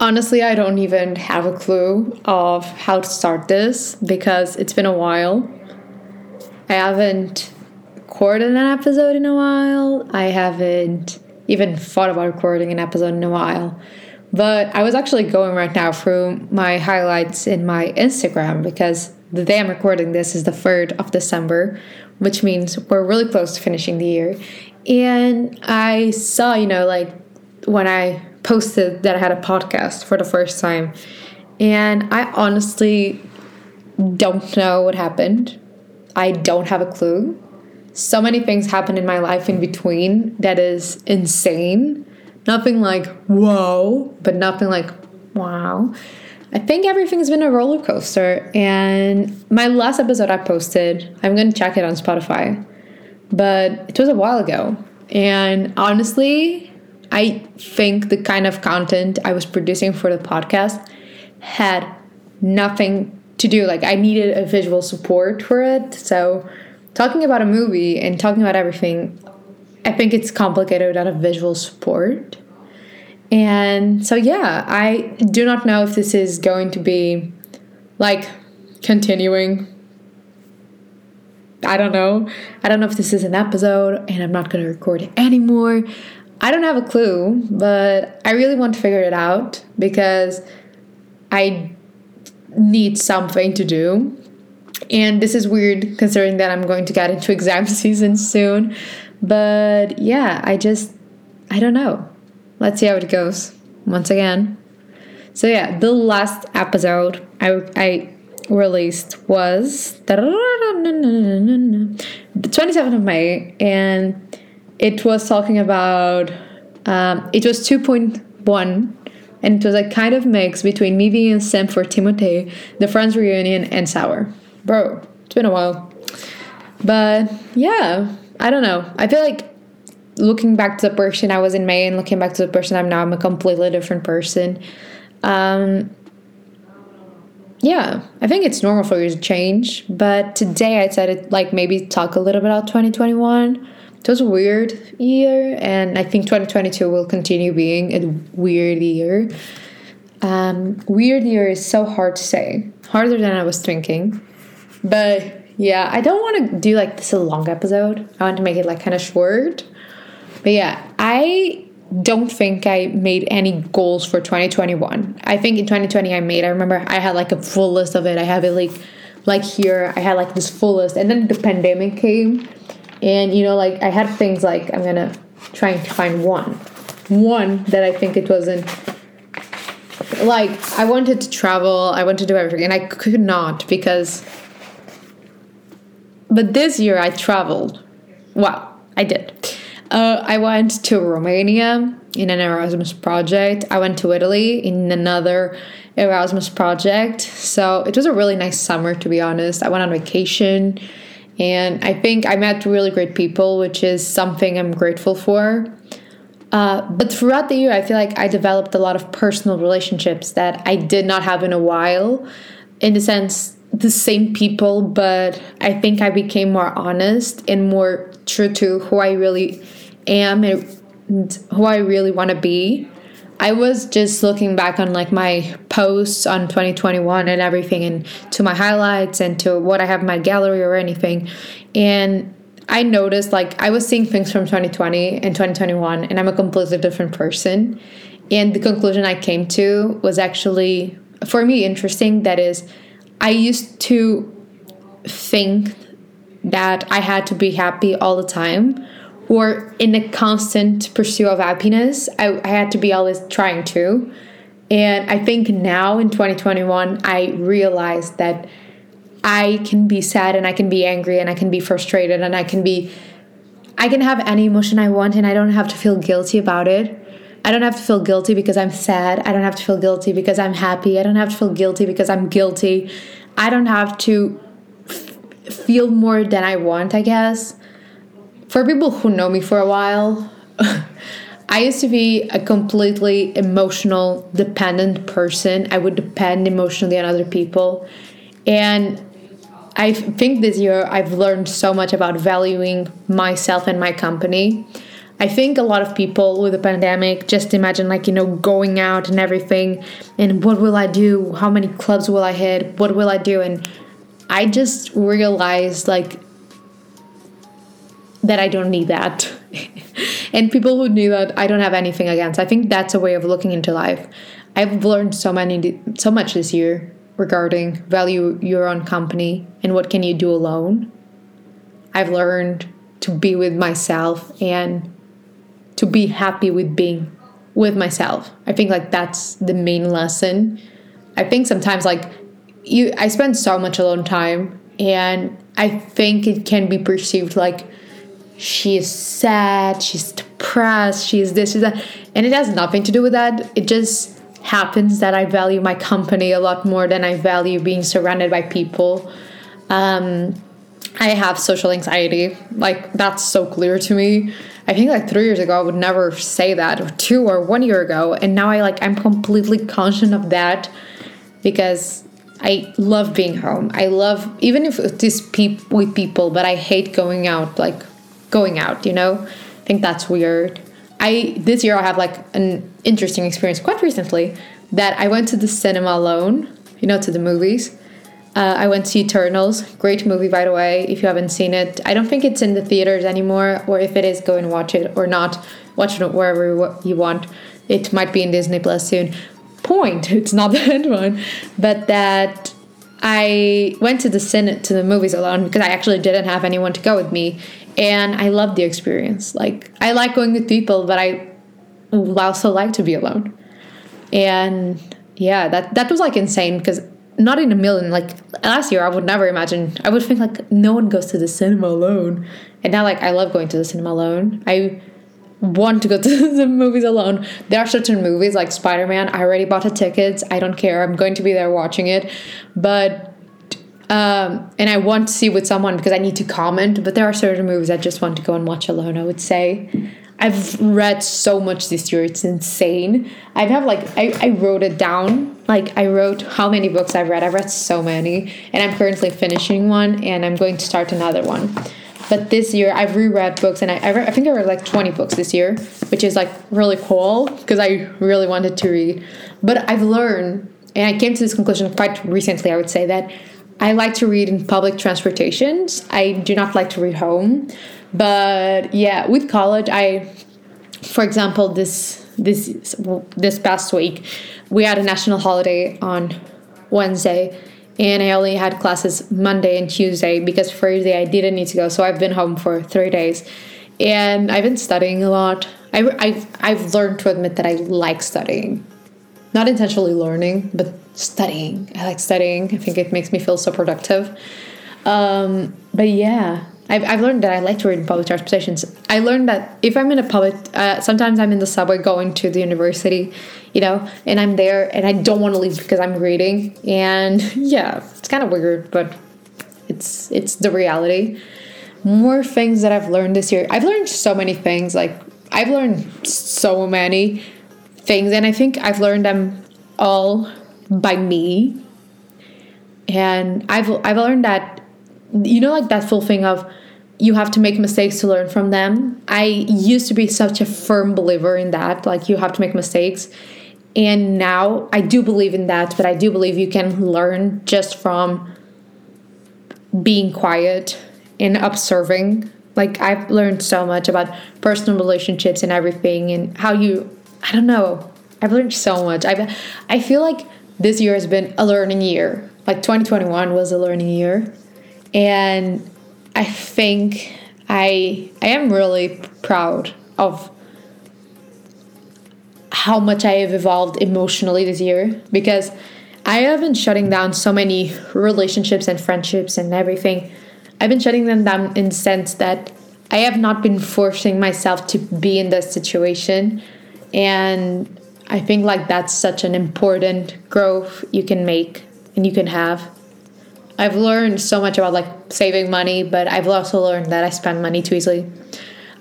honestly, I don't even have a clue of how to start this because it's been a while. I haven't recorded an episode in a while. I haven't even thought about recording an episode in a while. But I was actually going right now through my highlights in my Instagram because the day I'm recording this is the 3rd of December, which means we're really close to finishing the year. And I saw, you know, like when I posted that I had a podcast for the first time. And I honestly don't know what happened. I don't have a clue. So many things happened in my life in between that is insane. Nothing like whoa, but nothing like wow. I think everything's been a roller coaster. And my last episode I posted, I'm going to check it on Spotify, but it was a while ago. And honestly, I think the kind of content I was producing for the podcast had nothing to do. Like, I needed a visual support for it. So, talking about a movie and talking about everything, I think it's complicated without a visual support. And so, yeah, I do not know if this is going to be like continuing. I don't know. I don't know if this is an episode and I'm not going to record it anymore. I don't have a clue, but I really want to figure it out because I need something to do. And this is weird considering that I'm going to get into exam season soon. But yeah, I just, I don't know. Let's see how it goes once again. So yeah, the last episode I, I released was the 27th of May, and it was talking about um, it was 2.1 and it was a kind of mix between me being a sim for Timothée, the Friends reunion, and Sour. Bro, it's been a while. But yeah, I don't know. I feel like looking back to the person I was in May and looking back to the person I'm now, I'm a completely different person. Um, yeah, I think it's normal for you to change. But today I decided like maybe talk a little bit about 2021 it was a weird year, and I think 2022 will continue being a weird year. Um, weird year is so hard to say, harder than I was thinking. But yeah, I don't want to do like this a long episode. I want to make it like kind of short. But yeah, I don't think I made any goals for 2021. I think in 2020 I made. I remember I had like a full list of it. I have it like like here. I had like this full list, and then the pandemic came, and you know, like I had things like I'm gonna trying to find one, one that I think it wasn't like I wanted to travel, I wanted to do everything, and I could not because. But this year I traveled. Well, I did. Uh, I went to Romania in an Erasmus project. I went to Italy in another Erasmus project. So it was a really nice summer, to be honest. I went on vacation and I think I met really great people, which is something I'm grateful for. Uh, but throughout the year, I feel like I developed a lot of personal relationships that I did not have in a while. In the sense, the same people, but I think I became more honest and more true to who I really am and who I really want to be. I was just looking back on like my posts on 2021 and everything and to my highlights and to what I have in my gallery or anything. And I noticed like I was seeing things from 2020 and 2021 and I'm a completely different person. And the conclusion I came to was actually for me interesting that is I used to think that I had to be happy all the time or in a constant pursuit of happiness. I, I had to be always trying to. And I think now in 2021, I realized that I can be sad and I can be angry and I can be frustrated and I can be, I can have any emotion I want and I don't have to feel guilty about it. I don't have to feel guilty because I'm sad. I don't have to feel guilty because I'm happy. I don't have to feel guilty because I'm guilty. I don't have to f- feel more than I want, I guess for people who know me for a while, I used to be a completely emotional, dependent person. I would depend emotionally on other people. And I think this year I've learned so much about valuing myself and my company. I think a lot of people with the pandemic just imagine like, you know, going out and everything and what will I do? How many clubs will I hit? What will I do? And I just realized like that I don't need that. and people who need that, I don't have anything against. I think that's a way of looking into life. I've learned so many so much this year regarding value your own company and what can you do alone. I've learned to be with myself and to be happy with being with myself. I think like that's the main lesson. I think sometimes like you I spend so much alone time and I think it can be perceived like she is sad, she's depressed, she's this, she's that. And it has nothing to do with that. It just happens that I value my company a lot more than I value being surrounded by people. Um, I have social anxiety. Like, that's so clear to me. I think like three years ago I would never say that, or two or one year ago, and now I like I'm completely conscious of that because I love being home. I love even if it's peop- with people, but I hate going out, like going out. You know, I think that's weird. I this year I have like an interesting experience quite recently that I went to the cinema alone. You know, to the movies uh, I went to Eternals. Great movie, by the way. If you haven't seen it, I don't think it's in the theaters anymore. Or if it is, go and watch it, or not. Watch it wherever you want. It might be in Disney Plus soon. Point. It's not that one, but that I went to the cine to the movies alone because I actually didn't have anyone to go with me, and I loved the experience. Like I like going with people, but I also like to be alone. And yeah, that that was like insane because not in a million. Like last year, I would never imagine. I would think like no one goes to the cinema alone, and now like I love going to the cinema alone. I want to go to the movies alone. There are certain movies like Spider Man. I already bought the tickets. I don't care. I'm going to be there watching it, but. Um, and I want to see with someone because I need to comment, but there are certain movies I just want to go and watch alone, I would say. I've read so much this year. It's insane. I have like I, I wrote it down. Like I wrote how many books I've read. I've read so many. And I'm currently finishing one and I'm going to start another one. But this year I've reread books and I I, I think I read like 20 books this year, which is like really cool because I really wanted to read. But I've learned and I came to this conclusion quite recently, I would say that I like to read in public transportations. I do not like to read home. But yeah, with college, I, for example, this this this past week, we had a national holiday on Wednesday, and I only had classes Monday and Tuesday because Thursday I didn't need to go. So I've been home for three days, and I've been studying a lot. I, I I've learned to admit that I like studying, not intentionally learning, but studying. I like studying. I think it makes me feel so productive. Um, but yeah, I've, I've learned that I like to read in public transportations. I learned that if I'm in a public, uh, sometimes I'm in the subway going to the university, you know, and I'm there and I don't want to leave because I'm reading. And yeah, it's kind of weird, but it's it's the reality. More things that I've learned this year. I've learned so many things. Like I've learned so many things, and I think I've learned them all by me. And I've I've learned that you know like that full thing of you have to make mistakes to learn from them. I used to be such a firm believer in that, like you have to make mistakes. And now I do believe in that, but I do believe you can learn just from being quiet and observing. Like I've learned so much about personal relationships and everything and how you I don't know. I've learned so much. I I feel like this year has been a learning year. Like 2021 was a learning year and I think I I am really proud of how much I have evolved emotionally this year because I have been shutting down so many relationships and friendships and everything. I've been shutting them down in the sense that I have not been forcing myself to be in this situation. And I think like that's such an important growth you can make and you can have. I've learned so much about like saving money, but I've also learned that I spend money too easily.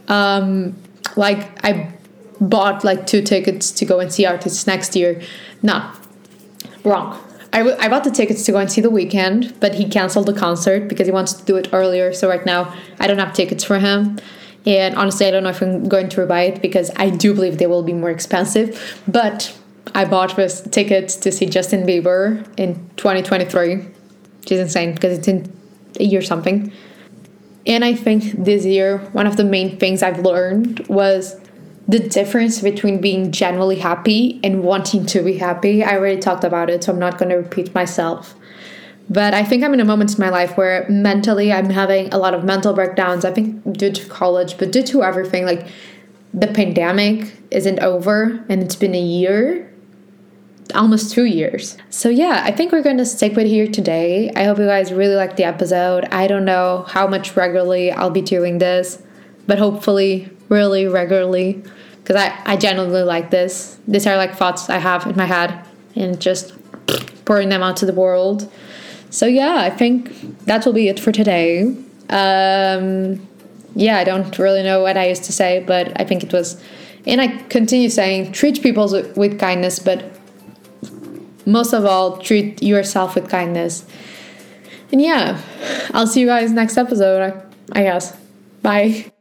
Um, like I bought like two tickets to go and see artists next year. No, wrong. I, w- I bought the tickets to go and see the Weeknd, but he canceled the concert because he wants to do it earlier. So right now I don't have tickets for him. And honestly, I don't know if I'm going to buy it because I do believe they will be more expensive. But I bought this ticket to see Justin Bieber in 2023, which is insane because it's in a year something. And I think this year, one of the main things I've learned was the difference between being genuinely happy and wanting to be happy. I already talked about it, so I'm not going to repeat myself. But I think I'm in a moment in my life where mentally I'm having a lot of mental breakdowns. I think due to college, but due to everything, like the pandemic isn't over and it's been a year, almost two years. So yeah, I think we're going to stick with here today. I hope you guys really liked the episode. I don't know how much regularly I'll be doing this, but hopefully really regularly because I, I genuinely like this. These are like thoughts I have in my head and just pouring them out to the world. So yeah, I think that will be it for today. Um, yeah, I don't really know what I used to say, but I think it was, and I continue saying treat people with kindness, but most of all, treat yourself with kindness. And yeah, I'll see you guys next episode, I guess. Bye.